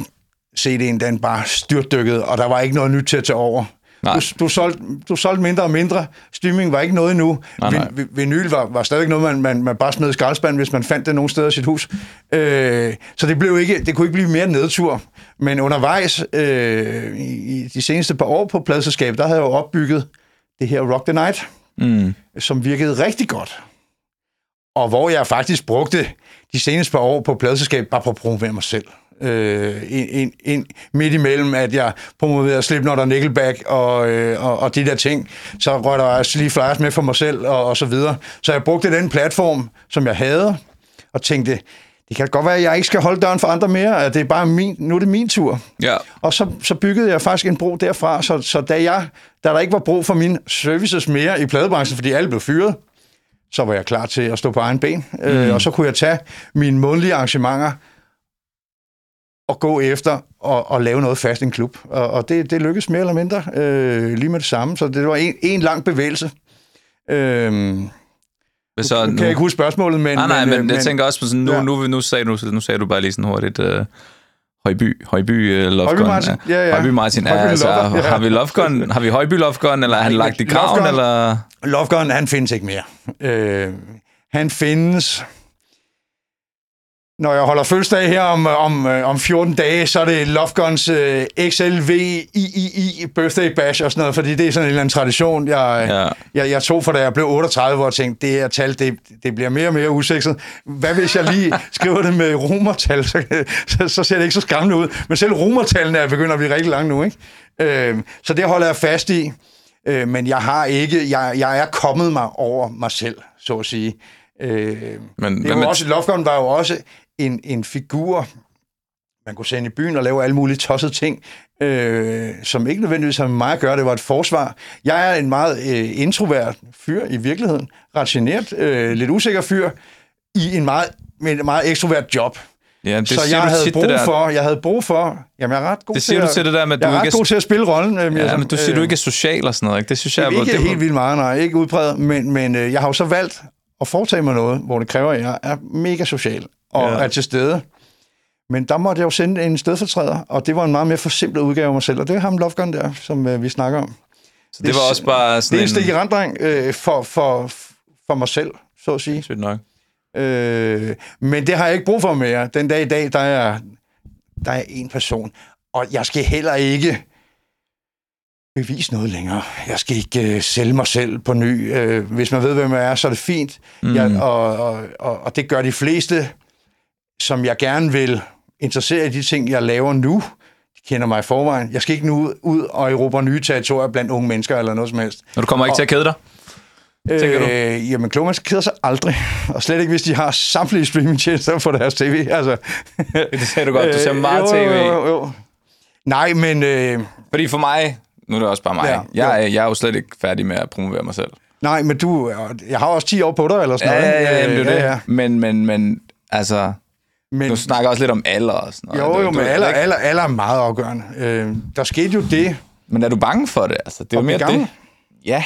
CD'en den bare styrtdykkede, og der var ikke noget nyt til at tage over. Nej. Du, du, solgte, du solgte mindre og mindre. Streaming var ikke noget endnu. Nej, nej. Vin- Vinyl var, var stadig noget, man, man, man bare smed i skraldespanden, hvis man fandt det nogen steder i sit hus. Øh, så det, blev ikke, det kunne ikke blive mere nedtur. Men undervejs, øh, i, i de seneste par år på pladselskabet, der havde jeg jo opbygget det her Rock the Night, Mm. som virkede rigtig godt. Og hvor jeg faktisk brugte de seneste par år på pladselskab bare på at promovere mig selv. Øh, ind, ind, ind midt imellem, at jeg promoverede Slipknot og Nickelback og, øh, og, og de der ting, så røg der lige flyers med for mig selv og, og så videre. Så jeg brugte den platform, som jeg havde, og tænkte, det kan godt være, at jeg ikke skal holde døren for andre mere, at det er bare min, nu er det min tur. Ja. Og så, så byggede jeg faktisk en bro derfra, så, så da, jeg, da der ikke var brug for mine services mere i pladebranchen, fordi alle blev fyret, så var jeg klar til at stå på egen ben. Mm. Øh, og så kunne jeg tage mine månedlige arrangementer og gå efter og, og lave noget fast i en klub. Og, og det, det lykkedes mere eller mindre øh, lige med det samme. Så det var en, en lang bevægelse. Øh, Men så, nu kan jeg ikke huske spørgsmålet, men... Nej, nej, men, øh, men jeg tænker også på sådan, nu, ja. nu, nu, sagde du, nu sagde du bare lige sådan hurtigt, uh, Højby, Højby uh, Love Højby Gun. Martin, ja, ja. Højby Martin, Højby altså, ja. har vi Love Gun, har vi Højby Love Gun, eller er han lagt i Love graven, Gun- eller? Lovegun, han findes ikke mere. Øh, han findes... når jeg holder fødselsdag her om, om, øh, om 14 dage, så er det Love Guns uh, XLVIII birthday bash og sådan noget, fordi det er sådan en eller anden tradition, jeg, Ja. jeg, jeg tog for da jeg blev 38, hvor jeg tænkte, det her tal, det, det bliver mere og mere usekset. Hvad hvis jeg lige skriver det med romertal, så, så, så ser det ikke så skræmmende ud. Men selv romertallene er begyndt at blive rigtig lange nu, ikke? Øh, så det holder jeg fast i. Øh, men jeg har ikke, jeg, jeg er kommet mig over mig selv, så at sige. Øh, Men det med- jo også, Gun var jo også en, en figur, man kunne sende i byen og lave alle mulige tossede ting, øh, som ikke nødvendigvis har med mig at gøre. Det var et forsvar. Jeg er en meget øh, introvert fyr i virkeligheden. Ret genert, øh, lidt usikker fyr i en meget, med et meget ekstrovert job. Ja, det så jeg havde tit, brug der. for, jeg havde brug for, jamen jeg er ret god Det siger til du til det der med, at jeg du er ret ikke er- god til at spille rollen. Øh, Ja, men du siger, du ikke er social og sådan noget, ikke? Det synes jeg, jeg hvor- ikke det, helt vildt meget, nej, ikke udpræget, men, men øh, jeg har jo så valgt at foretage mig noget, hvor det kræver, at jeg er mega social og Ja. er til stede. Men der måtte jeg jo sende en stedfortræder, og det var en meget mere forsimplet udgave af mig selv, og det er ham Gun der, som øh, vi snakker om. Så det var også bare Det er sådan en stik randdreng øh, for, for, for mig selv, så at sige. Sygt nok. Øh, men det har jeg ikke brug for mere. Den dag i dag, der er, der er en person. Og jeg skal heller ikke bevise noget længere. Jeg skal ikke øh, sælge mig selv på ny. Øh, hvis man ved, hvem jeg er, så er det fint. Mm. Jeg, og, og, og, og det gør de fleste, som jeg gerne vil interessere i de ting, jeg laver nu. De kender mig i forvejen. Jeg skal ikke nu ud og erobre nye territorier blandt unge mennesker eller noget som helst. Og du kommer ikke til at kede dig? tænker du? Øh, jamen, kloge mennesker keder sig aldrig. Og slet ikke, hvis de har samtlige streamingtjenester på deres tv. Altså, Det sagde du godt. Du ser Øh, meget jo, tv. Jo, jo, jo. Nej, men... Øh, Fordi for mig, nu er det også bare mig, Ja, jeg, er, jeg er jo slet ikke færdig med at promovere mig selv. nej, men du... Jeg har også 10 år på dig, eller sådan Ja, noget. ja, ja, jamen, det er Øh, det. Men, men, men, altså, Men, du snakker også lidt om alder og sådan noget. jo, jo, men er alder, ikke- alder, alder er meget afgørende. Øh, der skete jo det. Men er du bange for det? Altså, det er jo At mere gammel? det. Ja.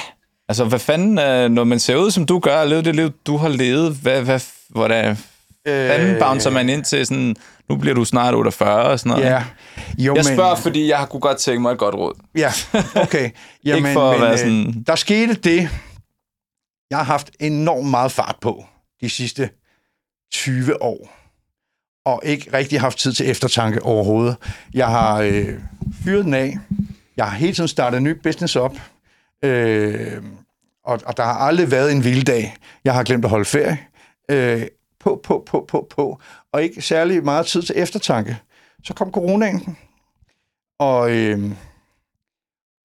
Altså, hvad fanden, øh, når man ser ud, som du gør, og lever det liv, du har levet, hvad, hvad, hvordan fanden bouncer man ind til sådan, nu bliver du snart 48 og sådan noget. Ja. Jo, Jeg spørger, fordi jeg kunne godt tænke mig et godt råd. Ja, okay. Jamen, Ikke for at men, være øh, sådan- Der skete det. Jeg har haft enormt meget fart på de sidste 20 år. Og ikke rigtig haft tid til eftertanke overhovedet. Jeg har øh, fyret den af. Jeg har hele tiden startet en ny business op. Øh, og, og der har aldrig været en vild dag. Jeg har glemt at holde ferie. Øh, på, på, på, på, på. Og ikke særlig meget tid til eftertanke. Så kom coronaen. Og... Øh,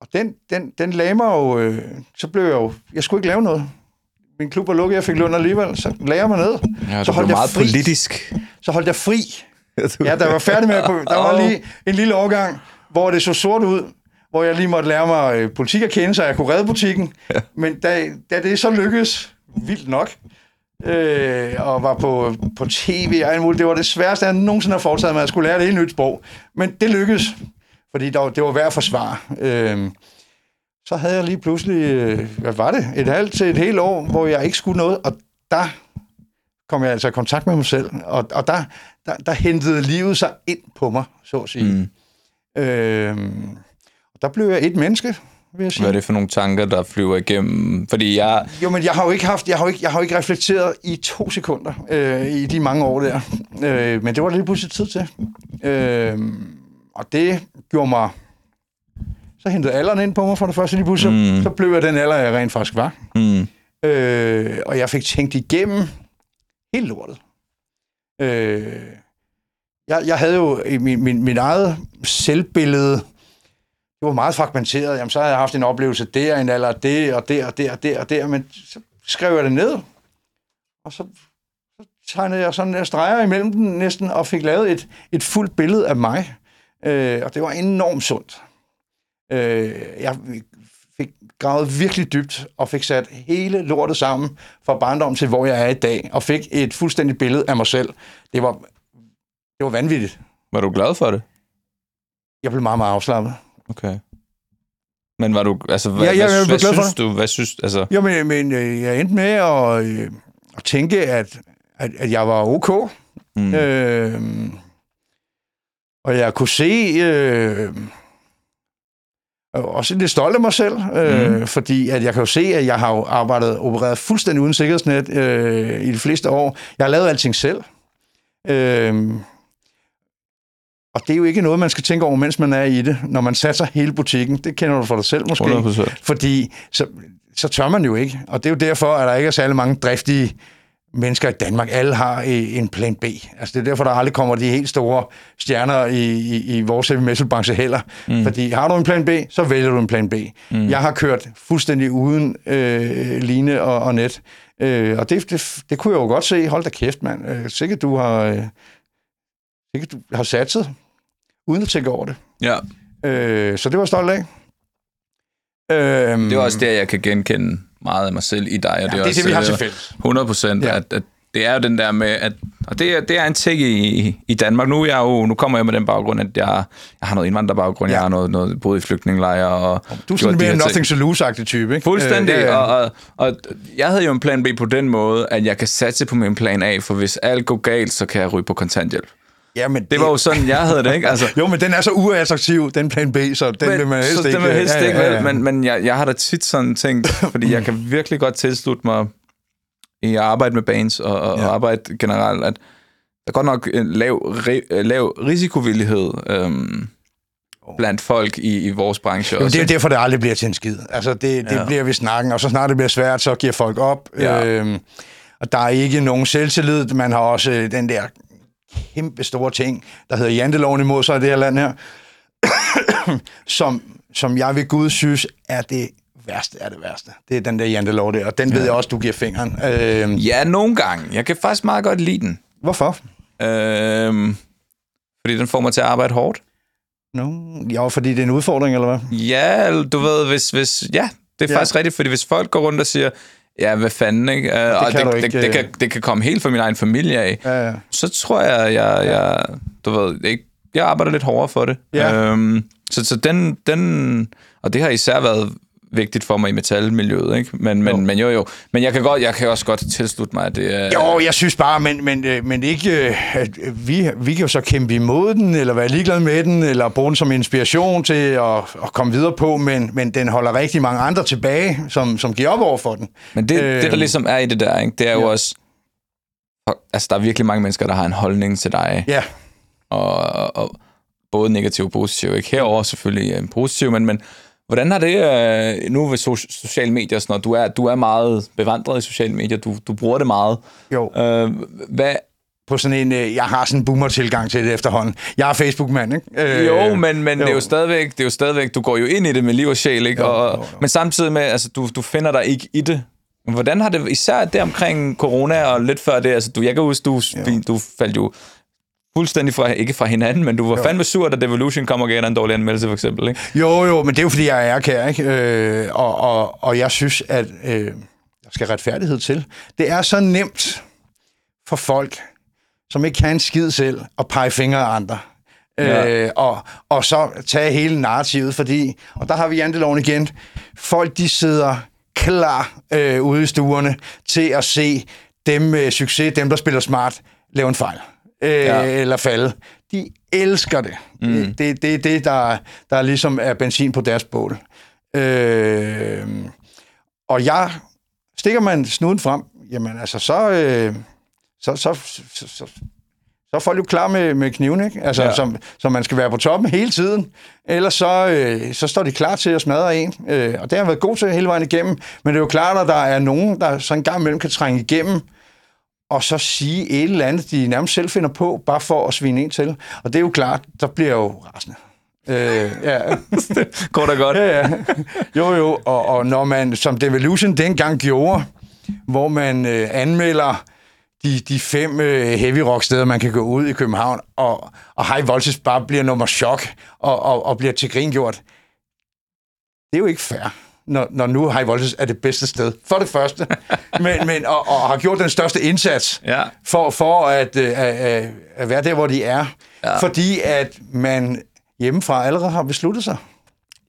og den, den, den lagde mig jo... Øh, så blev jeg jo... Jeg skulle ikke lave noget. Min klub var lukket, jeg fik løn alligevel. Så lagde jeg mig ned. Ja, så blev jeg meget fri. politisk. Så holdt jeg fri. Ja, der var færdig med... Der var lige en lille overgang, hvor det så sort ud, hvor jeg lige måtte lære mig øh, politik at kende, så jeg kunne redde butikken. Ja. Men da, da det så lykkedes, vildt nok, øh, og var på, på tv og alt muligt, det var det sværeste, jeg nogensinde har foretaget mig, at jeg skulle lære et helt nyt sprog. Men det lykkedes, fordi der, var- det var værd at forsvare. Øh, så havde jeg lige pludselig, øh, hvad var det, et halvt til et helt år, hvor jeg ikke skulle noget, og der kom jeg altså i kontakt med mig selv, og, og der, der, der hentede livet sig ind på mig, så at sige. Mm. Øhm, og der blev jeg et menneske, vil jeg sige. Hvad er det for nogle tanker, der flyver igennem? Fordi jeg... Jo, men jeg har jo ikke haft, jeg har jo ikke, jeg har jo ikke reflekteret i to sekunder øh, i de mange år der. Øh, men det var lige pludselig tid til. Øh, og det gjorde mig... Så hentede alderen ind på mig for det første lige pludselig. Mm. Så blev jeg den alder, jeg rent faktisk var. Mm, Øh, og jeg fik tænkt igennem helt lortet. Øh, jeg, jeg havde jo i min, min, min eget selvbillede, det var meget fragmenteret. Jamen, så havde jeg haft en oplevelse der, en alder det, og der, og der, og der, og der, men så skrev jeg det ned, og så, så tegnede jeg sådan en streger imellem den næsten, og fik lavet et, et fuldt billede af mig. Øh, og det var enormt sundt. Øh, jeg fik gravet virkelig dybt, og fik sat hele lortet sammen fra barndom til, hvor jeg er i dag, og fik et fuldstændigt billede af mig selv. Det var, det var vanvittigt. var du glad for det? Jeg blev meget, meget afslappet. Okay. Men var du... Altså, hvad, Ja, ja, hvad, hvad synes du? Hvad synes... Altså, Jo, men, men øh, jeg endte med at, øh, at tænke, at, at, at jeg var ok. mm, Øh, og jeg kunne se... Øh, også lidt stolt af mig selv, øh, mm. fordi at jeg kan jo se, at jeg har arbejdet opereret fuldstændig uden sikkerhedsnet øh, i de fleste år. Jeg har lavet alting selv. Øhm, og det er jo ikke noget, man skal tænke over, mens man er i det, når man satser hele butikken. Det kender du for dig selv måske. 100%. Fordi så, så tør man jo ikke. Og det er jo derfor, at der ikke er særlig mange driftige mennesker i Danmark. Alle har øh, en plan B. Altså det er derfor, der aldrig kommer de helt store stjerner i, i, i vores heavy metal branche heller. Mm. Fordi har du en plan B, så vælger du en plan B. Mm. Jeg har kørt fuldstændig uden øh, line og, og net. Øh, og det, det, det kunne jeg jo godt se. Hold da kæft, mand. Øh, sikkert du har... Øh, sikkert du har satset, uden at tænke over det. Ja. Øh, så det var jeg stolt af. Øh, Det er også der, jeg kan genkende meget af mig selv i dig. Og ja, det, det er også, det, vi har øh, til fælles. 100 procent, Ja. at, at det er jo den der med, at, og det er, det er en ting i, i Danmark. Nu, er jeg jo, nu kommer jeg med den baggrund, at jeg, jeg har noget indvandrerbaggrund, ja. Jeg har noget, noget boet i flygtningelejre. Og Du er sådan mere nothing to lose-agtig type, ikke? Fuldstændig, Øh, ja, ja. Og, og, og jeg havde jo en plan B på den måde, at jeg kan satse på min plan A, for hvis alt går galt, så kan jeg ryge på kontanthjælp. Ja, men Det var jo sådan, jeg havde det, ikke? Altså, Jo, men den er så uattraktiv, den plan B, så den vil man helst så ikke. den vil helst Ja, ja, ikke, ja, ja. vel? Men, men jeg, jeg har da tit sådan tænkt, fordi jeg kan virkelig godt tilslutte mig i at arbejde med bands og, og, Ja. ja. arbejde generelt, at der er godt nok en lav, ri, lav risikovillighed øhm, blandt folk i, i vores branche Jo, også. det er derfor, det aldrig bliver til en skid. Altså, det, det Ja. bliver vi snakken, og så snart det bliver svært, så giver folk op. Ja. Øhm, og der er ikke nogen selvtillid. Man har også øh, den der kæmpe store ting, der hedder janteloven imod sig i det her land her, som, som jeg ved Gud synes er det værste er det værste. Det er den der jantelov der, og den ved jeg også, du giver fingeren. Øhm, Ja, nogle gange. Jeg kan faktisk meget godt lide den. hvorfor? Øhm, fordi den får mig til at arbejde hårdt. No. Jo, fordi det er en udfordring, eller hvad? Ja, du ved, hvis... hvis ja, det er Ja. ja. faktisk rigtigt, fordi hvis folk går rundt og siger, ja, hvad fanden, ikke? Uh, og kan det, du det, ikke, det, øh. kan, det kan komme helt fra min egen familie af. Ja, ja. Så tror jeg, jeg, jeg du ved, ikke, jeg arbejder lidt hårdere for det. Ja. Øhm, så, så den, den... Og det har især været vigtigt for mig i metalmiljøet, ikke? Men, men, Jo. men jo, jo. Men jeg kan, godt, jeg kan også godt tilslutte mig, at det er... Jo, jeg synes bare, men, men, øh, men ikke, øh, at vi, vi kan jo så kæmpe imod den, eller være ligeglade med den, eller bruge den som inspiration til at, at komme videre på, men, men den holder rigtig mange andre tilbage, som, som giver op over for den. Men det, øh, det, der Øhm, ligesom er i det der, ikke? det er jo ja. også... Altså, der er virkelig mange mennesker, der har en holdning til dig. Ja, og, og både negativ og positiv. Ikke herover selvfølgelig øh, positiv, men, men hvordan har det øh, nu ved so- sociale medier sådan noget? Du er, du er meget bevandret i sociale medier, du, du bruger det meget. jo. Øh, hvad, På sådan en, øh, jeg har sådan en boomer-tilgang til det efterhånden. Jeg er Facebook-mand, ikke? Øh, jo, men, men jo. Det, er jo stadigvæk, det er jo stadigvæk, du går jo ind i det med liv og sjæl, ikke? Jo, og, jo, jo. Men samtidig med, altså, du, du finder dig ikke i det. Hvordan har det, især det omkring corona og lidt før det, altså, du, jeg kan huske, du, du faldt jo fuldstændig fra, ikke fra hinanden, men du var jo. fandme sur, da Devolution kom og gav dig en dårlig anmeldelse, for eksempel, ikke? Jo, jo, men det er jo, fordi jeg er ærkær, ikke? Øh, og, og, og jeg synes, at øh, der skal retfærdighed til. Det er så nemt for folk, som ikke kan en skid selv, at pege fingre af andre. Ja. Øh, og, og så tage hele narrativet, fordi, og der har vi janteloven igen, folk de sidder klar øh, ude i stuerne til at se dem med succes, dem der spiller smart, lave en fejl. Øh, ja. Eller falde. De elsker det. Mm. Det, det, det er det, der, der ligesom er benzin på deres bål. Øh, og jeg, stikker man snuden frem, jamen altså, så, øh, så, så, så, så, så, er folk jo klar med, med kniven, ikke? Altså. Ja. som, som man skal være på toppen hele tiden. Ellers så, øh, så står de klar til at smadre en. Øh, og det har jeg været god til hele vejen igennem. Men det er jo klart, at der er nogen, der så en gang imellem kan trænge igennem, og så sige et eller andet, de nærmest selv finder på, bare for at svine en til. Og det er jo klart, der bliver jeg jo rasende. Øh, ja. Går da godt? Ja, ja. Jo, jo. Og, og når man, som Devolution dengang gjorde, hvor man øh, anmelder de, de fem øh, heavy rock steder, man kan gå ud i København, og, og High Voltage bare bliver nummer chok, og, og, og bliver til grin gjort. Det er jo ikke fair, når, når nu High Voltage er det bedste sted. For det første. men, men, og, og har gjort den største indsats Ja. for, for at, øh, at, være der, hvor de er. Ja. Fordi at man hjemmefra allerede har besluttet sig.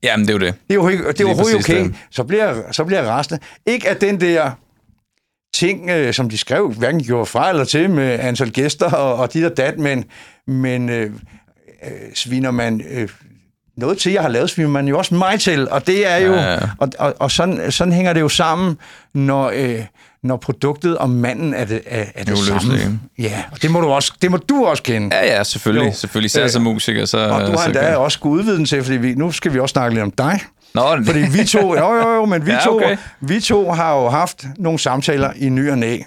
Jamen, det er jo det. Det er jo, det er overhovedet okay. det. Så bliver, så bliver jeg rasende. Ikke at den der ting, øh, som de skrev, hverken gjorde fra eller til med antal gæster og, og dit og dat, men, men øh, øh, sviner man øh, noget til, jeg har lavet, vil man jo også mig til, og det er jo, Ja, ja. og, og, og sådan, sådan hænger det jo sammen, når, øh, når produktet og manden er det, er, er det uløselige. samme. Ja, og det må du også, det må du også kende. Ja, ja, selvfølgelig. Jo. Selvfølgelig. Især Øh, som musiker. Så, Og du har endda også skulle udvide den til, fordi vi, nu skal vi også snakke lidt om dig. Nå, det- Fordi vi to, jo, jo, jo, men vi, Ja, to, okay. vi to har jo haft nogle samtaler i ny og næ,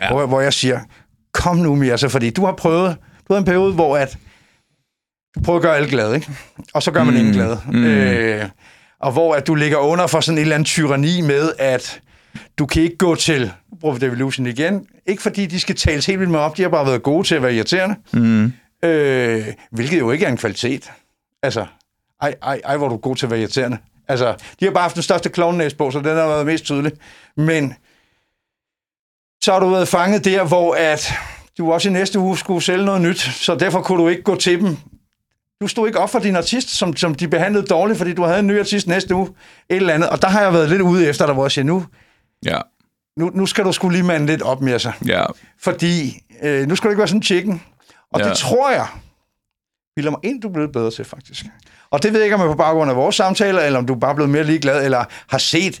ja. hvor, hvor jeg siger, kom nu, Mirza, fordi du har prøvet, du havde en periode, hvor at, du prøver at gøre alle glade, ikke? Og så gør man mm. ingen glade. Mm. Øh, og hvor at du ligger under for sådan en eller anden tyranni med, at du kan ikke gå til, vi Devolution igen, ikke fordi de skal tales helt vildt med op, de har bare været gode til at være irriterende, Mm. øh, hvilket jo ikke er en kvalitet. Altså, ej, ej, ej, hvor er du god til at være irriterende. Altså, de har bare haft den største klovnæs på, så den har været mest tydelig. Men så har du været fanget der, hvor at du også i næste uge skulle sælge noget nyt, så derfor kunne du ikke gå til dem. Du stod ikke op for din artist, som, som de behandlede dårligt, fordi du havde en ny artist næste uge, et eller andet. Og der har jeg været lidt ude efter dig, hvor jeg siger, nu, Ja, nu, nu skal du skulle lige mande lidt op med sig. ja. Fordi øh, nu skal du ikke være sådan en chicken. Og ja. Det tror jeg, bilder mig ind, du er blevet bedre til, faktisk. Og det ved jeg ikke, om jeg på baggrund af vores samtaler, eller om du er bare blevet mere ligeglad, eller har set,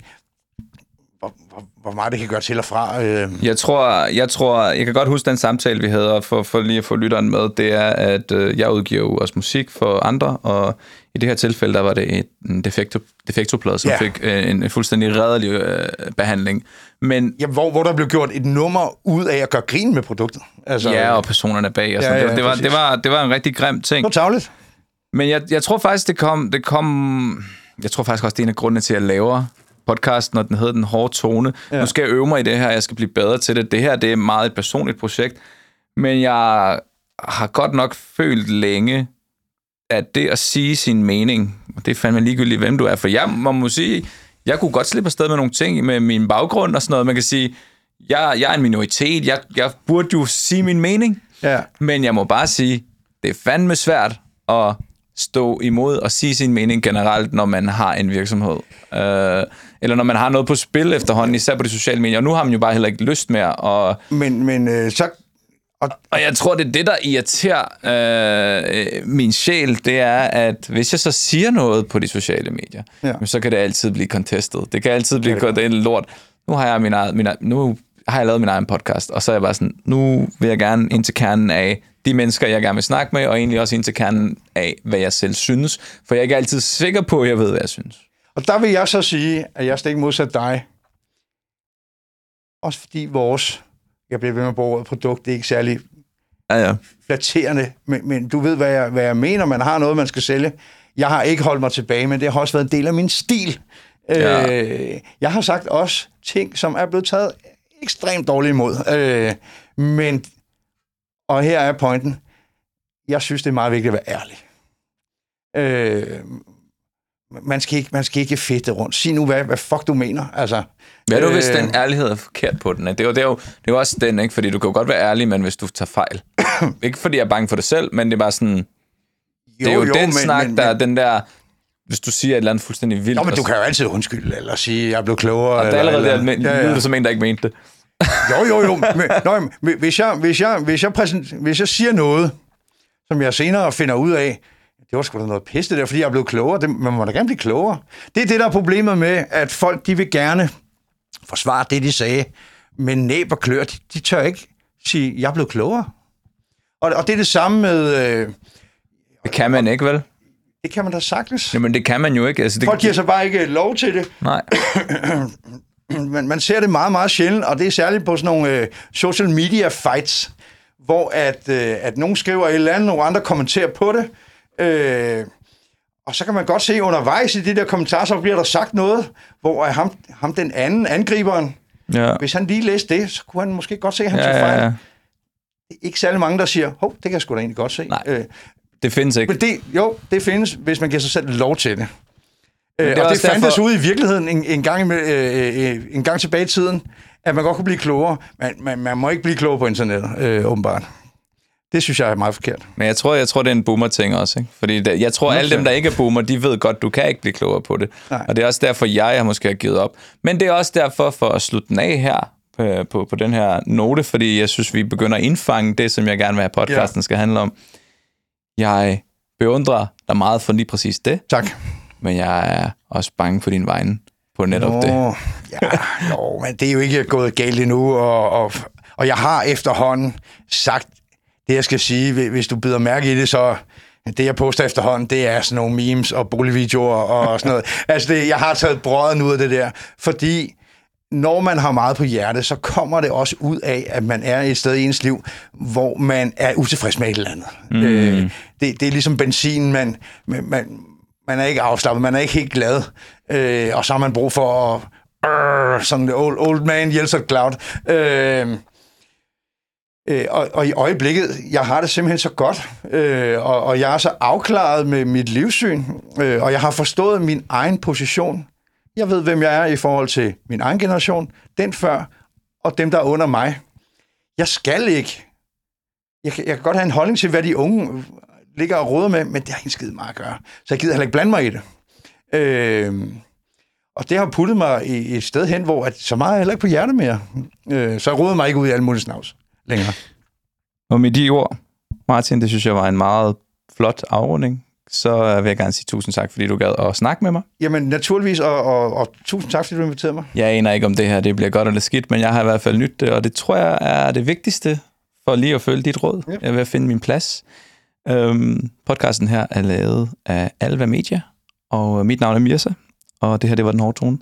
hvor, hvor, hvor meget det kan gøre til og fra. Øh, Jeg tror, jeg tror, jeg kan godt huske den samtale, vi havde, og for, for lige at få lytteren med, det er, at øh, jeg udgiver jo også musik for andre, og i det her tilfælde, der var det et, en defekto, defektoplade, som Ja. ja. fik øh, en, fuldstændig redderlig øh, behandling. Men ja, hvor, hvor der blev gjort et nummer ud af at gøre grin med produktet. Altså, ja, og personerne bag, og Ja, sådan. ja, det, det, var, præcis. det, var, det var en rigtig grim ting. Det var tavligt. Men jeg, jeg tror faktisk, det kom, det kom... Jeg tror faktisk også, det er en af grundene til, at jeg laver podcasten, når den hedder Den Hårde Tone. Ja. Nu skal jeg øve mig i det her, jeg skal blive bedre til det. Det her, det er meget et personligt projekt. Men jeg har godt nok følt længe, at det at sige sin mening, og det er fandme ligegyldigt, hvem du er, for jeg må, må sige, jeg kunne godt slippe afsted med nogle ting med min baggrund og sådan noget. Man kan sige, jeg, jeg er en minoritet, jeg, jeg burde jo sige min mening, Ja. men jeg må bare sige, det er fandme svært at stå imod og sige sin mening generelt, når man har en virksomhed. Øh, eller når man har noget på spil efterhånden, især på de sociale medier. Og nu har man jo bare heller ikke lyst mere. Og, Men, men øh, så... Og, og jeg tror, det er det, der irriterer øh, min sjæl, det er, at hvis jeg så siger noget på de sociale medier, Ja. så kan det altid blive contested. Det kan altid blive det er lort. Nu har jeg min eget, min, eget- nu har jeg lavet min egen podcast, og så er jeg bare sådan, nu vil jeg gerne ind til kernen af de mennesker, jeg gerne vil snakke med, og egentlig også ind til kernen af, hvad jeg selv synes. For jeg er ikke altid sikker på, at jeg ved, hvad jeg synes. og der vil jeg så sige, at jeg er slet ikke modsat dig. Også fordi vores... Jeg bliver ved med at bruge ordet produkt, det er ikke særlig Ja, ja. flatterende, men, men du ved, hvad jeg, hvad jeg mener. Man har noget, man skal sælge. Jeg har ikke holdt mig tilbage, men det har også været en del af min stil. Ja. Øh, jeg har sagt også ting, som er blevet taget ekstremt dårligt imod. Øh, men, og her er pointen, jeg synes, det er meget vigtigt at være ærlig. Øh, man skal ikke, man skal ikke fedte rundt. Sig nu, hvad, hvad fuck du mener. Altså, Hvad du, hvis øh, den ærlighed er forkert på den? ikke? Det er jo, det er jo, det er jo også den, ikke? Fordi du kan jo godt være ærlig, men hvis du tager fejl. ikke fordi jeg er bange for det selv, men det er bare sådan... det er jo, jo den men- snak, men- der er men- den der... Hvis du siger et eller andet fuldstændig vildt... Nå, men du kan jo altid undskylde, eller sige, jeg blev klogere. og der er allerede eller, der, men ja, ja. lyder som en, der ikke mente det. Jo, jo, jo. Men, nøj, men hvis, jeg, hvis, jeg, hvis, jeg præsent, hvis jeg siger noget, som jeg senere finder ud af, det var sgu da noget pisse der, fordi jeg er blevet klogere. Det, man må da gerne blive klogere. Det er det, der er problemet med, at folk de vil gerne forsvare det, de sagde, men næb og klør, de, de tør ikke sige, jeg er blevet klogere. Og, og det er det samme med, øh, Det kan man ikke, vel? det kan man da sagtens. Jamen, det kan man jo ikke. Altså, det, Folk giver sig bare ikke lov til det. Nej. man, man ser det meget, meget sjældent, og det er særligt på sådan nogle øh, social media fights, hvor at, øh, at nogen skriver et eller andet, nogle andre kommenterer på det, øh, og så kan man godt se undervejs i de der kommentarer, så bliver der sagt noget, hvor ham, ham den anden, angriberen, Ja. hvis han lige læste det, så kunne han måske godt se, at han tog Ja, fejl. ja, ja. Ikke særlig mange, der siger, hov, det kan jeg sgu da egentlig godt se. Nej. Øh, Det findes ikke. men det, jo, det findes, hvis man giver sig selv lov til det. Øh, det er og det fandtes derfor- ude i virkeligheden en, en, gang, med, øh, øh, en gang tilbage i tiden, at man godt kunne blive klogere, men man, man må ikke blive klogere på internettet, øh, åbenbart. Det synes jeg er meget forkert. Men jeg tror, jeg tror det er en boomer-ting også. Ikke? Fordi det, jeg tror, alle dem, der ikke er boomer, de ved godt, du kan ikke blive klogere på det. Nej. Og det er også derfor, jeg har måske har givet op. Men det er også derfor, for at slutte den af her, på, på, på den her note, fordi jeg synes, vi begynder at indfange det, som jeg gerne vil have podcasten Ja. skal handle om. Jeg beundrer dig meget for lige præcis det, Tak. Men jeg er også bange for din vejen på netop Nå, det. Ja, jo, men det er jo ikke gået galt endnu, og, og, og jeg har efterhånden sagt det, jeg skal sige. Hvis du bider mærke i det, så det, jeg poster efterhånden, det er sådan nogle memes og boligvideoer og sådan noget. Altså, det, jeg har taget brøden ud af det der, fordi når man har meget på hjerte, så kommer det også ud af, at man er et sted i ens liv, hvor man er utilfreds med et eller andet. Mm. Øh, det, det er ligesom benzin, man, man, man, man er ikke afslappet, man er ikke helt glad, øh, og så har man brug for at... Øh, sådan old, old man yells at cloud. Øh, øh, og, og i øjeblikket, jeg har det simpelthen så godt, øh, og, og jeg er så afklaret med mit livssyn, øh, og jeg har forstået min egen position. Jeg ved, hvem jeg er i forhold til min egen generation, den før, og dem, der er under mig. Jeg skal ikke. Jeg kan, jeg kan godt have en holdning til, hvad de unge ligger og råder med, men det har ikke skide meget at gøre. Så jeg gider heller ikke blande mig i det. Øh, og det har puttet mig i et sted hen, hvor at så meget er heller ikke på hjerte mere. Øh, så jeg råder mig ikke ud i alle mulige snavs længere. Og med de ord, Martin, det synes jeg var en meget flot afrunding. Så vil jeg gerne sige tusind tak, fordi du gad at snakke med mig. Jamen naturligvis, og, og, og tusind tak, fordi du inviterede mig. Jeg aner ikke, om det her det bliver godt eller skidt, men jeg har i hvert fald nyt det, og det tror jeg er det vigtigste for lige at følge dit råd. Ja. Jeg at finde min plads. Øhm, podcasten her er lavet af Alva Media, og mit navn er Mirsa, og det her det var Den Hårde Tone.